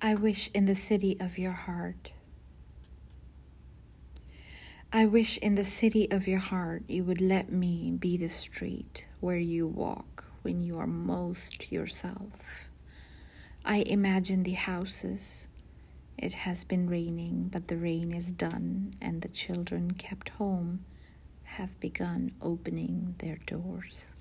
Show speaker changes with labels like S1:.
S1: I wish in the city of your heart. I wish in the city of your heart you would let me be the street where you walk when you are most yourself. I imagine the houses. It has been raining, but the rain is done, and the children kept home have begun opening their doors.